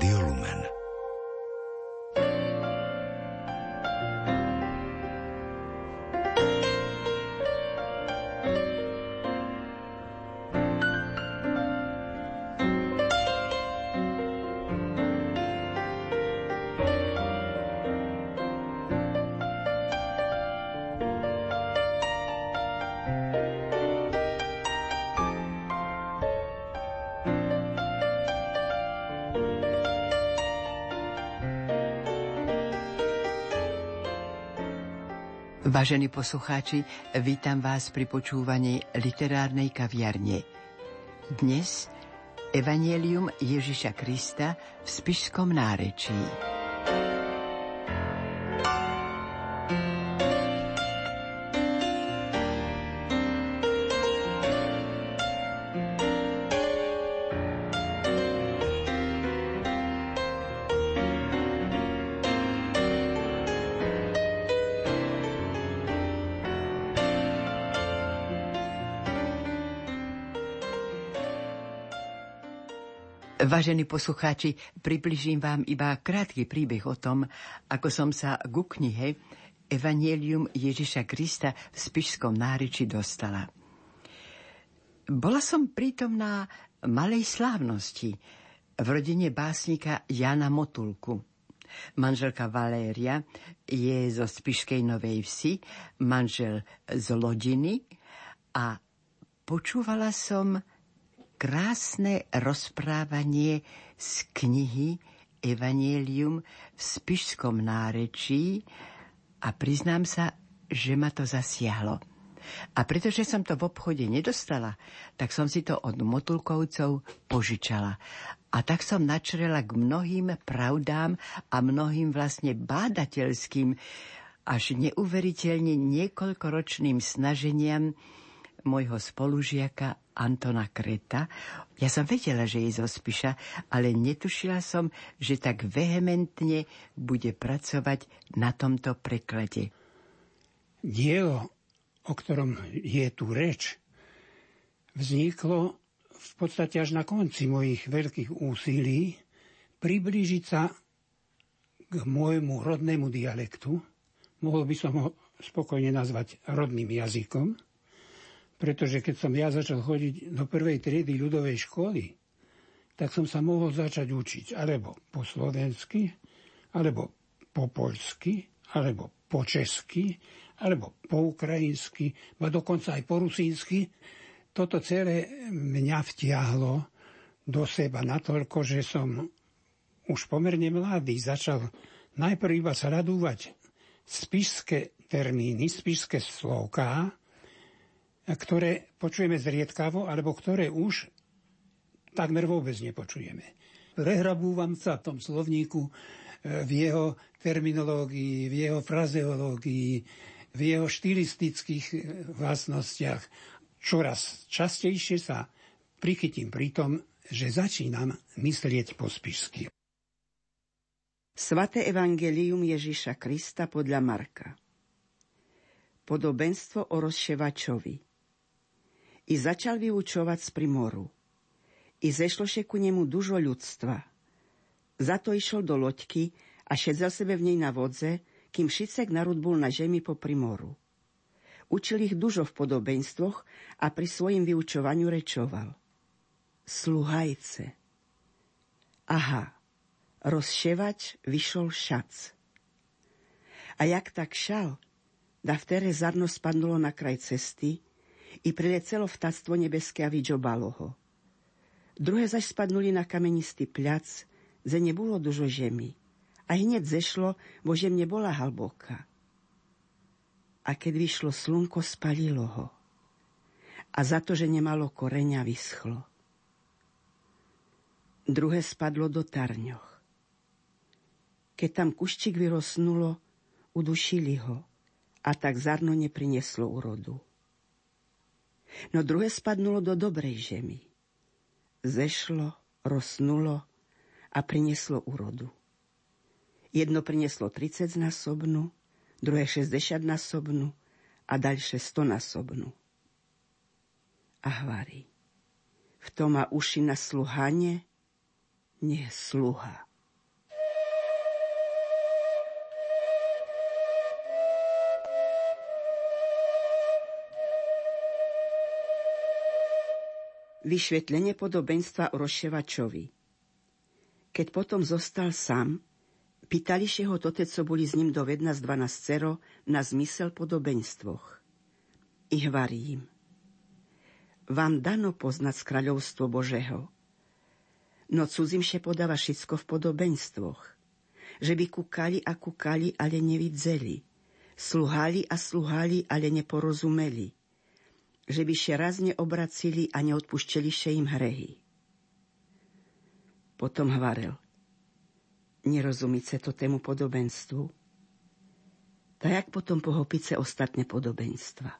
Rádio Lumen. Vážení poslucháči, vítam vás pri počúvaní literárnej kaviarne. Dnes Evangelium Ježiša Krista v Spišskom nárečí. Vážení poslucháči, približím vám iba krátky príbeh o tom, ako som sa ku knihe Evangelium Ježiša Krista v Spišskom náreči dostala. Bola som prítomná malej slávnosti v rodine básnika Jana Motulku. Manželka Valéria je zo Spišskej Novej Vsi, manžel z Lodiny a počúvala som krásne rozprávanie z knihy Evangelium v spišskom nárečí a priznám sa, že ma to zasiahlo. A pretože som to v obchode nedostala, tak som si to od motulkovcov požičala. A tak som načrela k mnohým pravdám a mnohým vlastne bádateľským až neuveriteľne niekoľkoročným snaženiam môjho spolužiaka Antona Kreta. Ja som vedela, že je zo Spiša, ale netušila som, že tak vehementne bude pracovať na tomto preklade. Dielo, o ktorom je tu reč, vzniklo v podstate až na konci mojich veľkých úsilí priblížiť sa k môjmu rodnému dialektu. Mohol by som ho spokojne nazvať rodným jazykom – pretože keď som ja začal chodiť do prvej triedy ľudovej školy, tak som sa mohol začať učiť alebo po slovensky, alebo po poľsky, alebo po česky, alebo po ukrajinsky, a dokonca aj po rusínsky. Toto celé mňa vtiahlo do seba natoľko, že som už pomerne mladý začal najprv iba sa radúvať spišské termíny, spišské slovká, ktoré počujeme zriedkavo, alebo ktoré už takmer vôbec nepočujeme. Prehrabúvam sa v tom slovníku e, v jeho terminológii, v jeho frazeológii, v jeho štilistických e, vlastnostiach. Čoraz častejšie sa prichytím pri tom, že začínam myslieť po spišsky. Svaté evangelium Ježiša Krista podľa Marka Podobenstvo o rozševačovi – i začal vyučovať z primoru. I zešloše ku nemu dužo ľudstva. Za to išiel do loďky a šedzel sebe v nej na vodze, kým Šicek narud bol na žemi po primoru. Učil ich dužo v podobenstvoch a pri svojim vyučovaniu rečoval. Sluhajce. Aha, rozševač vyšol šac. A jak tak šal, da vtere zarno spadnulo na kraj cesty, i prilecelo vtáctvo nebeské a vydžobalo ho. Druhé zaž spadnuli na kamenistý pľac, ze nebolo dužo žemi. A hneď zešlo, bo žem nebola hlboká. A keď vyšlo slnko, spalilo ho. A za to, že nemalo koreňa, vyschlo. Druhé spadlo do tarňoch. Keď tam kuščík vyrosnulo, udušili ho a tak zarno neprineslo urodu no druhé spadnulo do dobrej žemy. Zešlo, rosnulo a prineslo úrodu. Jedno prinieslo 30 násobnú, druhé 60 násobnú a ďalšie 100 násobnú. A hvarí. V tom má uši na sluhanie, nie sluha. Vyšvetlenie podobenstva o rozševačovi. Keď potom zostal sám, pýtali še ho tote, co boli s ním do vedna z dvanastcero na zmysel podobenstvoch. I hvarí im. Vám dano poznať z kráľovstvo Božeho, no cudzím še podáva všetko v podobenstvoch. Že by kúkali a kúkali, ale nevidzeli. Sluhali a sluhali, ale neporozumeli. Že by še raz neobracili a neodpuštili še im hrehy. Potom hvarel. Nerozumíte to tému podobenstvu? Tak jak potom pochopice ostatné podobenstva?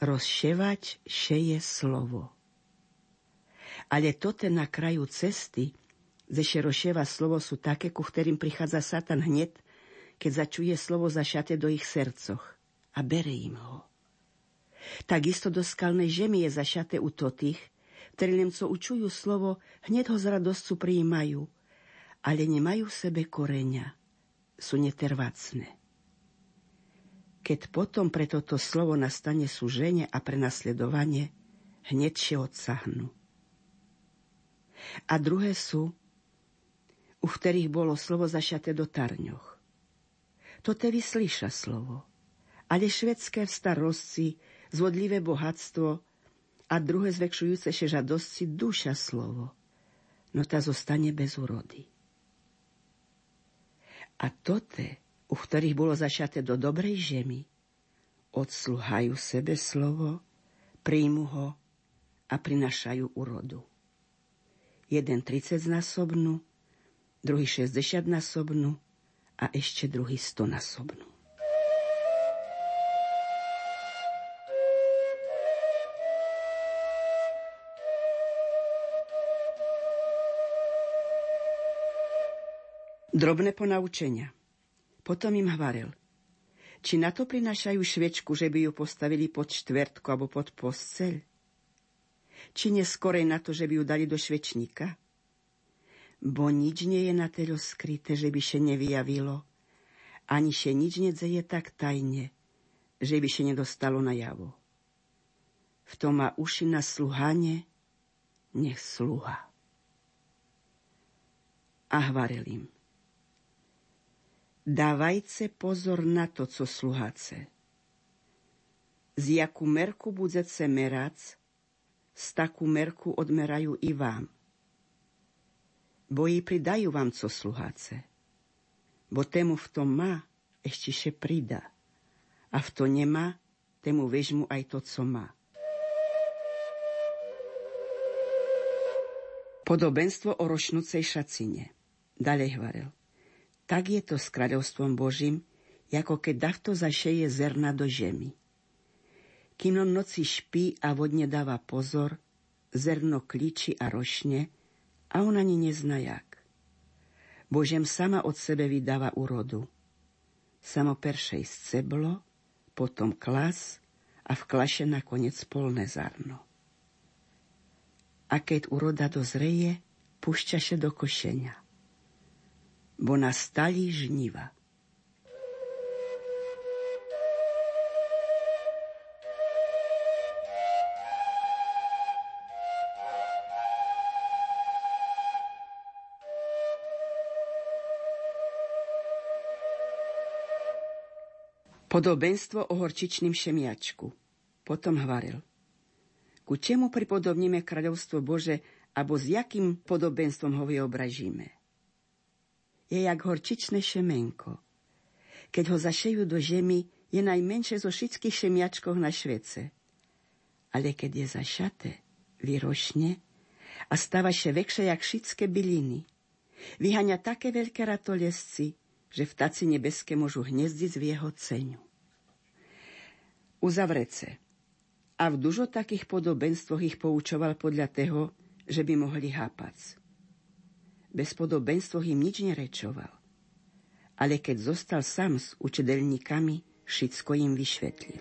Rozševať šeje slovo ale tote na kraju cesty, ze Šeroševa slovo sú také, ku ktorým prichádza Satan hneď, keď začuje slovo zašate do ich srdcoch a bere im ho. Takisto do skalnej žemy je zašate u totých, ktorí co učujú slovo, hneď ho z radosťu prijímajú, ale nemajú v sebe koreňa, sú netervacné. Keď potom pre toto slovo nastane súženie a prenasledovanie, hneď še odsahnú a druhé sú, u ktorých bolo slovo zašaté do tarňoch. To slyša slovo, ale švedské v starosti, zvodlivé bohatstvo a druhé zvekšujúce še žadosti duša slovo, no ta zostane bez úrody. A tote, u ktorých bolo zašaté do dobrej žemy, odsluhajú sebe slovo, príjmu ho a prinašajú úrodu jeden 30 násobnú, druhý 60 násobnú a ešte druhý 100 násobnú. Drobné ponaučenia. Potom im hvaril. Či na to prinášajú švečku, že by ju postavili pod štvrtku alebo pod posceľ? či neskorej na to, že by ju dali do švečníka? Bo nič nie je na telo skryté, že by še nevyjavilo, ani še nič nedzeje tak tajne, že by še nedostalo na javo. V tom má uši na sluhanie, nech sluha. A hvaril im. Dávajce pozor na to, co sluhace. Z jakú merku budete merať, z takú merku odmerajú i vám. Bo i pridajú vám co sluháce. Bo tému v tom má, ešte še prida. A v to nemá, tému vežmu aj to, co má. Podobenstvo o rošnúcej šacine. Ďalej hvarel. Tak je to s kráľovstvom Božím, ako keď dachto zašeje zerna do žemy. Kým on noci špí a vodne dáva pozor, zerno klíči a rošne a on ani nezna jak. Božem sama od sebe vydáva úrodu. Samo peršej sceblo, potom klas a v klaše nakoniec polné zárno. A keď úroda dozreje, púšťaše do košenia. Bo nastali žniva. Podobenstvo o horčičným šemiačku. Potom hvaril. Ku čemu pripodobníme kráľovstvo Bože, abo s jakým podobenstvom ho vyobražíme? Je jak horčičné šemenko. Keď ho zašejú do žemy, je najmenšie zo všetkých šemiačkov na švece. Ale keď je zašaté, vyrošne a stáva še väčšie jak všetké byliny. Vyhania také veľké ratolesci, že vtáci nebeské môžu hniezdiť v jeho ceňu uzavrece. A v dužo takých podobenstvoch ich poučoval podľa toho, že by mohli hápac. Bez podobenstvoch im nič nerečoval. Ale keď zostal sám s učedelníkami, všetko im vyšvetlil.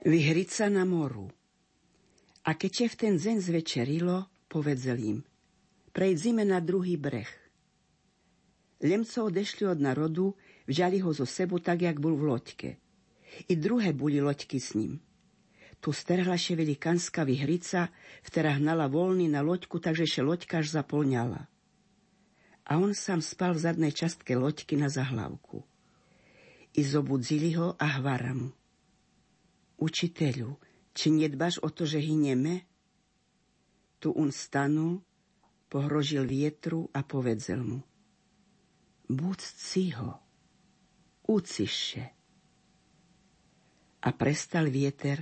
Vyhriť sa na moru. A keď v ten zen zvečerilo, povedzel im – prejdzime na druhý breh. Lemco odešli od narodu, vžali ho zo sebu tak, jak bol v loďke. I druhé boli loďky s ním. Tu sterhlaše velikanská vyhrica, ktorá hnala voľný na loďku, takže še loďka až zaplňala. A on sám spal v zadnej častke loďky na zahlavku. I zobudzili ho a hvara mu. Učiteľu, či nedbaš o to, že hynieme? Tu on stanul, pohrožil vietru a povedzel mu. Buď ciho, uciše. A prestal vieter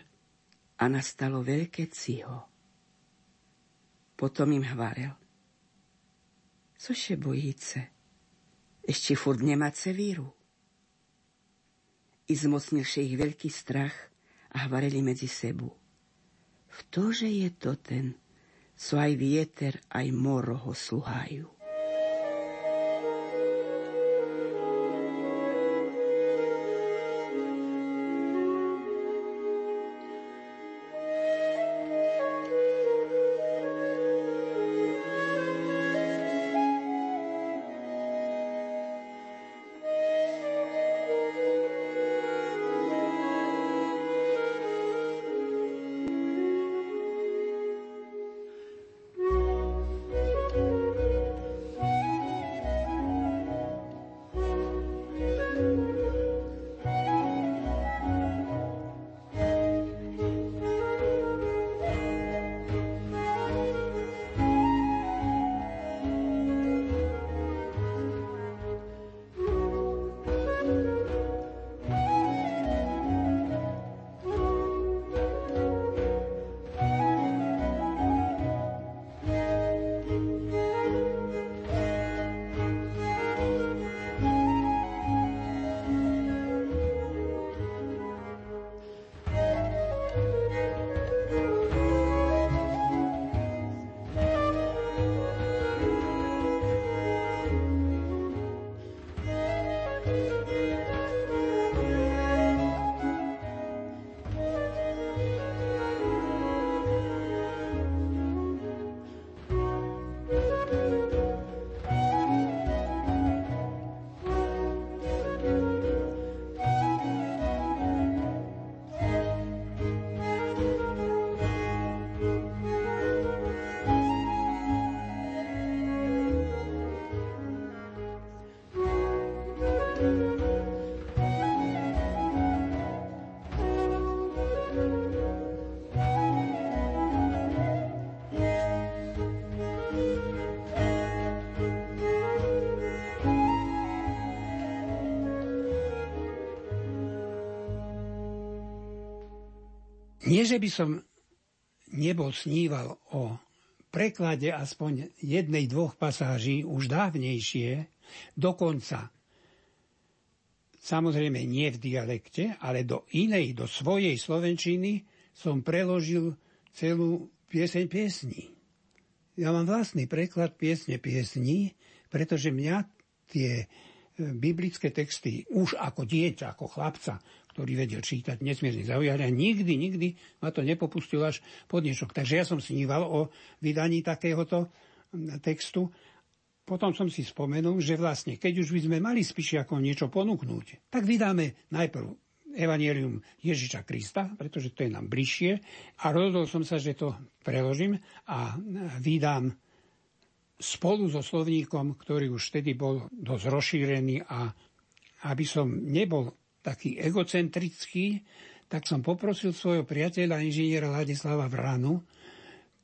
a nastalo veľké ciho. Potom im hvarel. Cože bojíce? Ešte furt nemáce víru. I zmocnilše ich veľký strach a hvareli medzi sebu. Ktože je to ten, co aj vieter, aj moro ho sluhajú? Nie, že by som nebol sníval o preklade aspoň jednej, dvoch pasáží už dávnejšie, dokonca samozrejme nie v dialekte, ale do inej, do svojej slovenčiny som preložil celú pieseň piesní. Ja mám vlastný preklad piesne piesní, pretože mňa tie e, biblické texty už ako dieťa, ako chlapca ktorý vedel čítať, nesmierne zaujali a nikdy, nikdy ma to nepopustil až pod dnešok. Takže ja som sníval o vydaní takéhoto textu. Potom som si spomenul, že vlastne, keď už by sme mali ako niečo ponúknuť, tak vydáme najprv Evangelium Ježiša Krista, pretože to je nám bližšie. A rozhodol som sa, že to preložím a vydám spolu so slovníkom, ktorý už vtedy bol dosť rozšírený a aby som nebol taký egocentrický, tak som poprosil svojho priateľa, inžiniera Ladislava Vranu,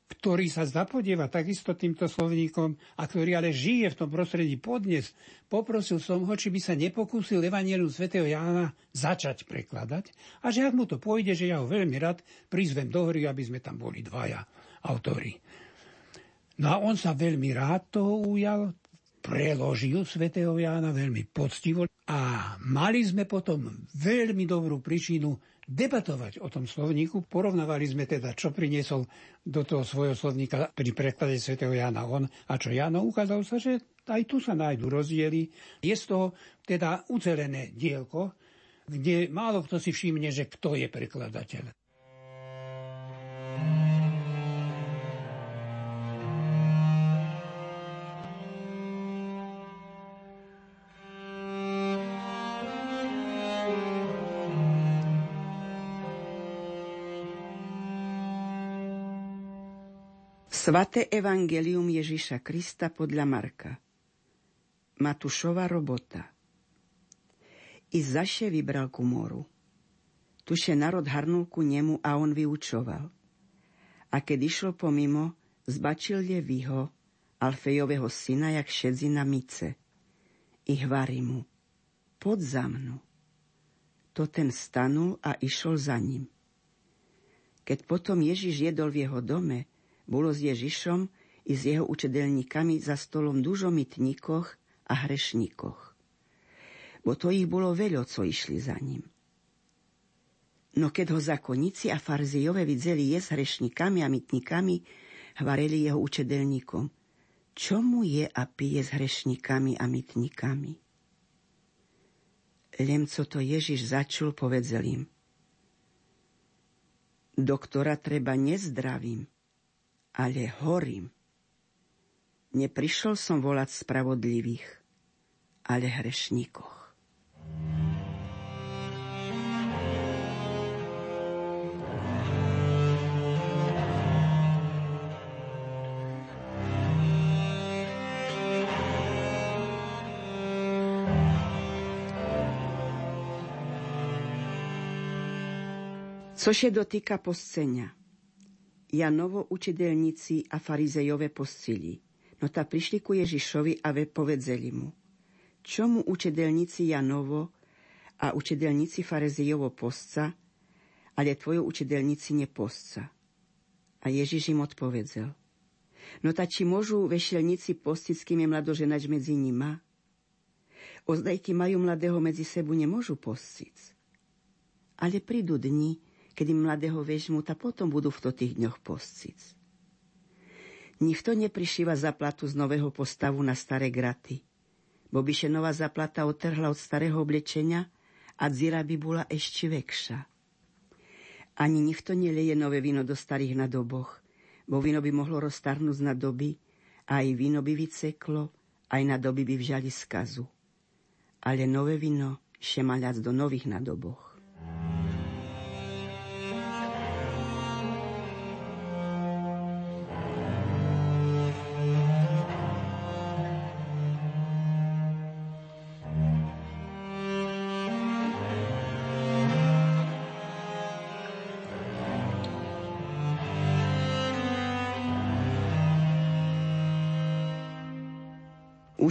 ktorý sa zapodieva takisto týmto slovníkom a ktorý ale žije v tom prostredí podnes. Poprosil som ho, či by sa nepokúsil Evangelium svätého Jána začať prekladať a že ak mu to pôjde, že ja ho veľmi rád prizvem do hry, aby sme tam boli dvaja autori. No a on sa veľmi rád toho ujal, preložil svätého Jána veľmi poctivo a mali sme potom veľmi dobrú príčinu debatovať o tom slovníku. Porovnávali sme teda, čo priniesol do toho svojho slovníka pri preklade svätého Jána on a čo Jáno. Ukázalo sa, že aj tu sa nájdú rozdiely. Je z toho teda ucelené dielko, kde málo kto si všimne, že kto je prekladateľ. Svaté evangelium Ježiša Krista podľa Marka. Matušova robota. I zaše vybral ku moru. Tuše narod harnul ku nemu a on vyučoval. A keď išiel pomimo, zbačil je vyho, Alfejového syna, jak šedzi na mice. I hvarí mu, pod za mnu. To ten stanul a išiel za ním. Keď potom Ježiš jedol v jeho dome, bolo s Ježišom i s jeho učedelníkami za stolom dužomytníkoch a hrešníkoch. Bo to ich bolo veľo, co išli za ním. No keď ho zakonníci a farzejové videli jesť s hrešníkami a mytníkami, hvareli jeho učedelníkom. Čo mu je a pije s hrešníkami a mytníkami? Lem, co to Ježiš začul, povedzel im. Doktora treba nezdravím, ale horím. Neprišiel som volať spravodlivých, ale hrešníkoch. Což je dotýka poscenia. Janovo učiteľníci a farizejové postili. No ta prišli ku Ježišovi a ve povedzeli mu. Čomu učiteľníci Janovo a učiteľníci farizejovo postca, ale tvojo učiteľníci neposca. A Ježiš im odpovedzel. No ta či môžu vešelníci postiť, s kým je mladoženač medzi nima? Ozdajky majú mladého medzi sebu nemôžu postiť. Ale prídu dni, kedy mladého vežmú, a potom budú v tých dňoch postiť. Nikto neprišíva zaplatu z nového postavu na staré graty, bo by še nová zaplata otrhla od starého oblečenia a dzira by bola ešte väkša. Ani nikto neleje nové víno do starých nadoboch, bo víno by mohlo rozstarnúť na doby, a aj víno by vyceklo, aj na doby by vžali skazu. Ale nové víno še maliac do nových nadoboch.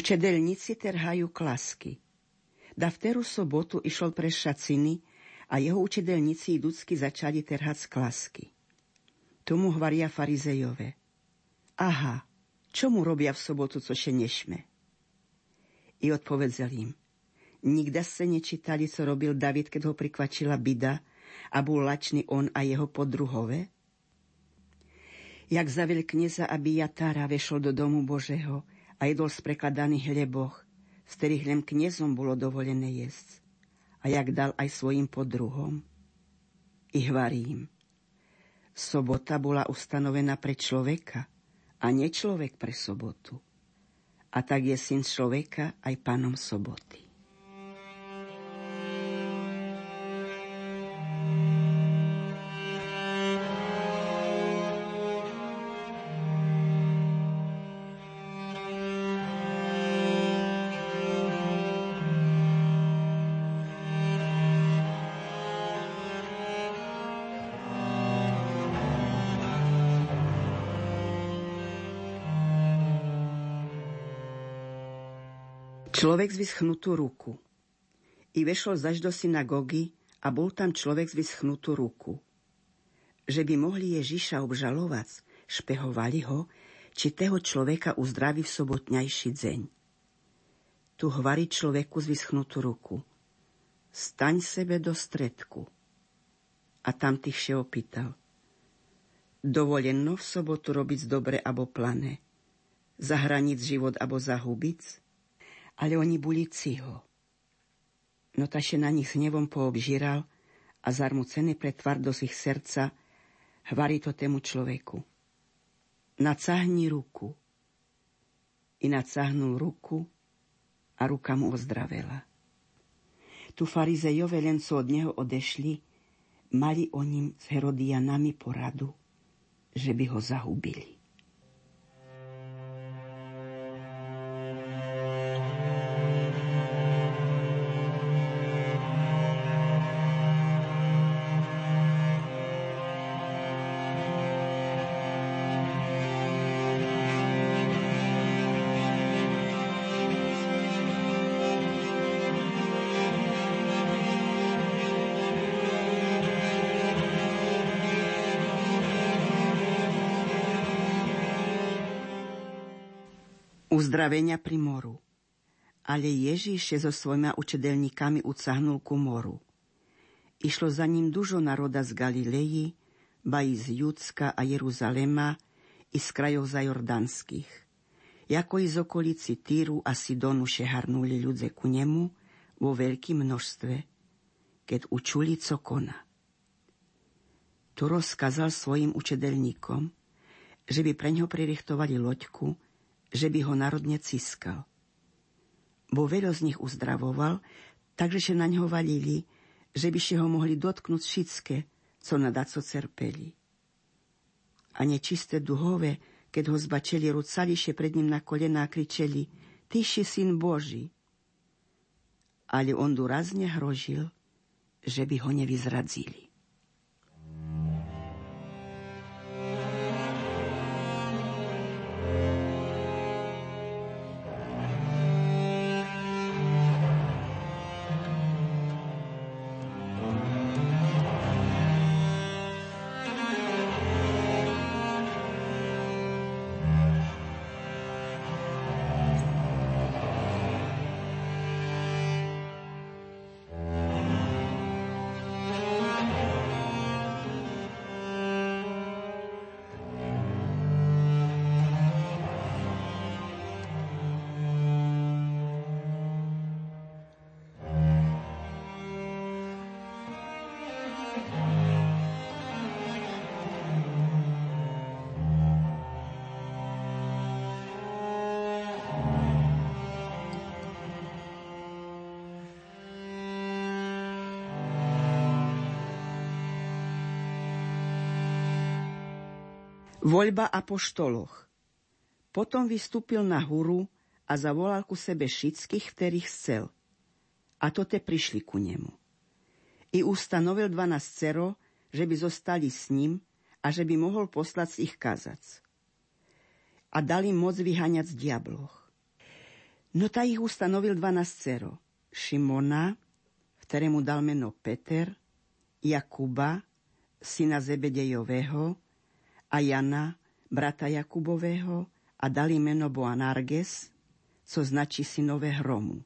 Učedelníci terhajú klasky. Da v teru sobotu išol pre šaciny a jeho učedelníci idúcky začali terhať klasky. Tomu hvaria farizejové. Aha, čo mu robia v sobotu, co še nešme? I odpovedzel im. Nikda ste nečítali, co robil David, keď ho prikvačila bida a bol lačný on a jeho podruhové? Jak zavil knieza, aby Jatára vešol do domu Božeho a jedol z prekladaných hleboch, z ktorých len kniezom bolo dovolené jesť. A jak dal aj svojim podruhom. I hvarím. Sobota bola ustanovená pre človeka a nie človek pre sobotu. A tak je syn človeka aj pánom soboty. Človek z vyschnutú ruku. I vešol zaž do synagogy a bol tam človek z vyschnutú ruku. Že by mohli Ježiša obžalovať, špehovali ho, či toho človeka uzdraví v sobotňajší deň. Tu hvarí človeku z vyschnutú ruku. Staň sebe do stredku. A tam tých vše opýtal. Dovoleno v sobotu robiť dobre abo plané? Zahraniť život abo zahubiť? Ale oni boli ciho. No taše na nich hnevom poobžíral a zarmucený pre tvardosť ich srdca hvarí to tému človeku. Nacahni ruku. I nacahnul ruku a ruka mu ozdravela. Tu farizejové len co od neho odešli, mali o ním s Herodianami poradu, že by ho zahubili. Uzdravenia pri moru. Ale Ježíš so svojimi učedelníkami ucahnul ku moru. Išlo za ním dužo národa z Galileji, ba i z Judska a Jeruzalema, i z krajov zajordanských. Jako z okolici Týru a Sidonu šeharnuli ľudze ku nemu vo veľkým množstve, keď učuli, co kona. Tu rozkazal svojim učedelníkom, že by pre ňo pririchtovali loďku, že by ho národne ciskal. Bo veľo z nich uzdravoval, takže sa na ňo valili, že by si ho mohli dotknúť všetké, co na daco cerpeli. A nečisté duhové, keď ho zbačeli, rucališe pred ním na kolená a kričeli Ty si syn Boží. Ale on durazne hrožil, že by ho nevyzradzili. Voľba apoštoloch. Potom vystúpil na huru a zavolal ku sebe všetkých, ktorých chcel. A to te prišli ku nemu. I ustanovil dvanásť že by zostali s ním a že by mohol poslať ich kazac. A dali moc vyhaňať z diabloch. No ta ich ustanovil dvanásť Šimona, ktorému dal meno Peter, Jakuba, syna Zebedejového, a Jana, brata Jakubového, a dali meno Boanarges, co značí synové hromu.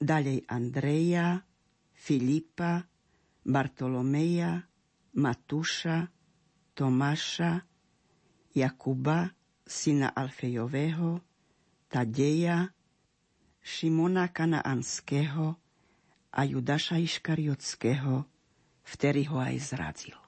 Dalej Andreja, Filipa, Bartolomeja, Matúša, Tomáša, Jakuba, syna Alfejového, Tadeja, Šimona Kanaanského a Judaša Iškariotského, vtedy ho aj zradil.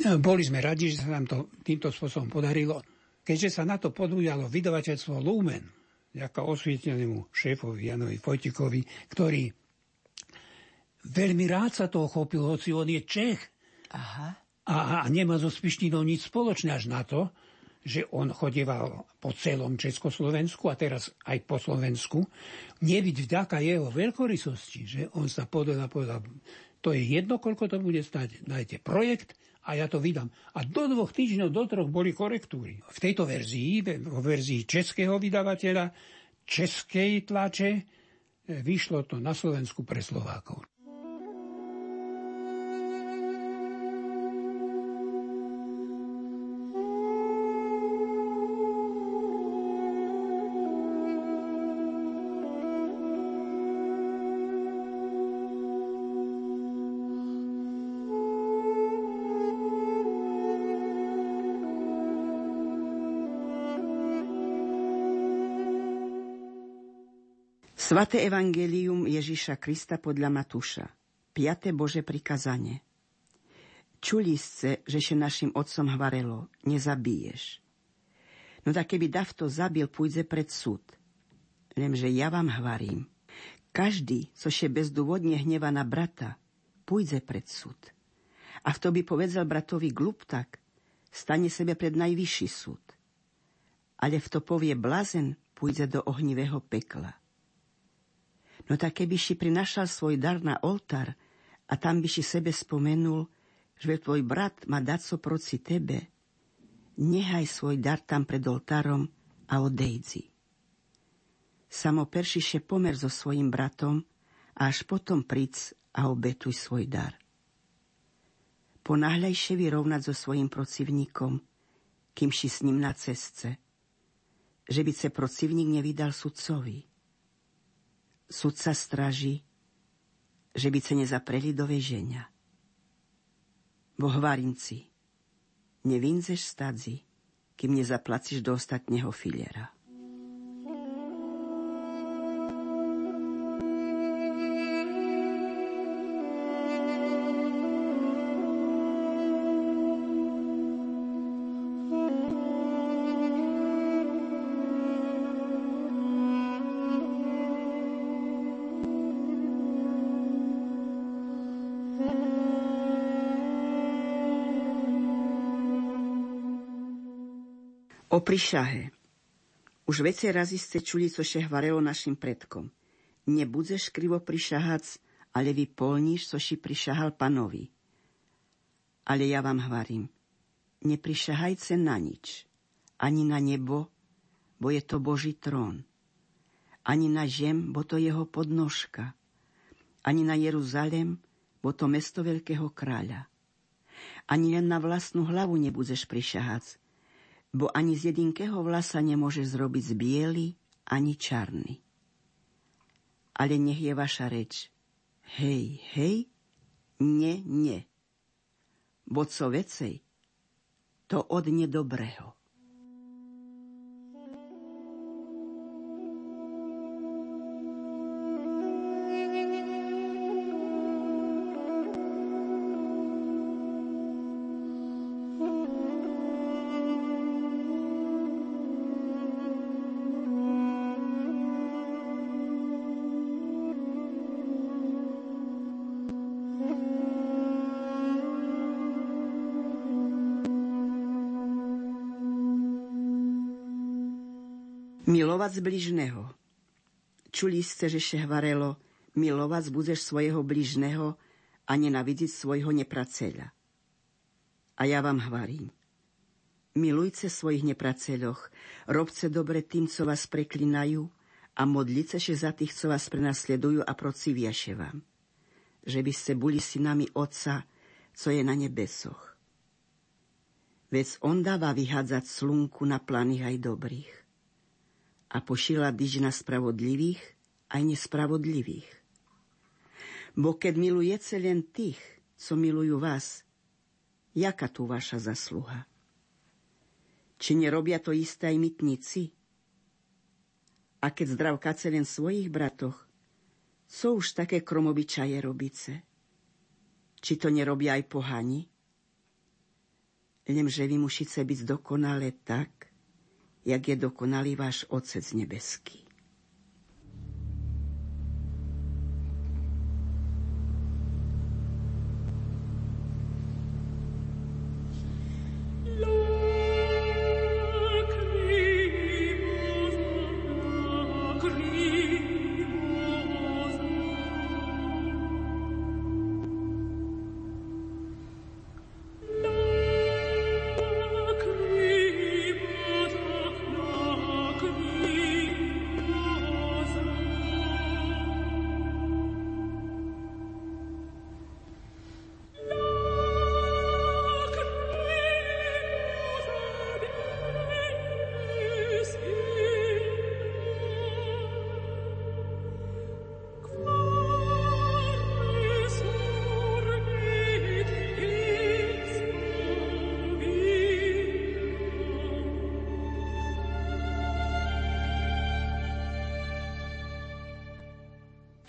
Boli sme radi, že sa nám to týmto spôsobom podarilo. Keďže sa na to podujalo vydavateľstvo Lumen, ako osvietenému šéfovi Janovi Fojtikovi, ktorý veľmi rád sa toho chopil, hoci on je Čech. Aha. A, a nemá so Spištinou nič spoločné až na to, že on chodeval po celom Československu a teraz aj po Slovensku. Nebyť vďaka jeho veľkorysosti, že on sa podal a povedal, to je jedno, koľko to bude stať. Dajte projekt a ja to vydám. A do dvoch týždňov, do troch boli korektúry. V tejto verzii, vo verzii českého vydavateľa, českej tlače, vyšlo to na Slovensku pre Slovákov. Svaté evangelium Ježiša Krista podľa Matúša. 5. Bože prikazanie. Čuli ste, že še našim otcom hvarelo, nezabiješ. No tak keby Davto zabil, pôjde pred súd. Lemže ja vám hvarím, každý, co še bezdôvodne hneva na brata, pôjde pred súd. A kto by povedal bratovi glup tak, stane sebe pred najvyšší súd. Ale v to povie blazen, pôjde do ohnivého pekla. No tak keby si prinašal svoj dar na oltár a tam by si sebe spomenul, že tvoj brat má dať so proci tebe, nehaj svoj dar tam pred oltárom a odejdzi. Samo peršiše pomer so svojim bratom a až potom príc a obetuj svoj dar. Ponáhľajšie vyrovnať so svojim procivníkom, kým si s ním na cestce, že by se procivník nevydal sudcovi sudca straží, že by se nezapreli do veženia. Bohvarinci, nevinzeš stadzi, kým nezaplacíš do ostatného filiera. O. Už vece razy ste čuli, co še hvarelo našim predkom. Nebudeš krivo prišahac, ale vy polníš, co si prišahal panovi. Ale ja vám hvarím, neprišahajce na nič, ani na nebo, bo je to Boží trón, ani na žem, bo to jeho podnožka, ani na Jeruzalem, bo to mesto veľkého kráľa. Ani len na vlastnú hlavu nebudeš prišahať, bo ani z jedinkého vlasa nemôže zrobiť z biely ani čarny. Ale nech je vaša reč. Hej, hej, nie, nie. Bo co vecej, to od nedobrého. Milovať bližného. Čuli ste, že šehvarelo, milovať budeš svojho bližného a nenavidiť svojho nepraceľa. A ja vám hvarím. Milujte svojich nepraceľoch, robce dobre tým, co vás preklinajú a modlice še za tých, co vás prenasledujú a prociviaše vám, že by ste boli synami Otca, co je na nebesoch. Veď on dáva vyhádzať slunku na planých aj dobrých a pošila dyž na spravodlivých aj nespravodlivých. Bo keď milujete len tých, co milujú vás, jaká tu vaša zasluha? Či nerobia to isté aj mytníci? A keď zdravkáce len svojich bratoch, co už také kromobyčaje robice? Či to nerobia aj pohani? Lemže vy musíte byť dokonale tak, jak je dokonalý váš Otec nebeský.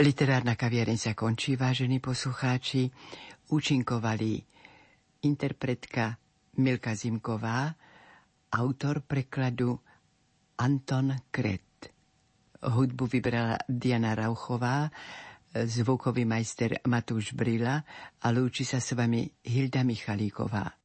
Literárna kaviareň sa končí, vážení poslucháči. Účinkovali interpretka Milka Zimková, autor prekladu Anton Kret. Hudbu vybrala Diana Rauchová, zvukový majster Matúš Brila a lúči sa s vami Hilda Michalíková.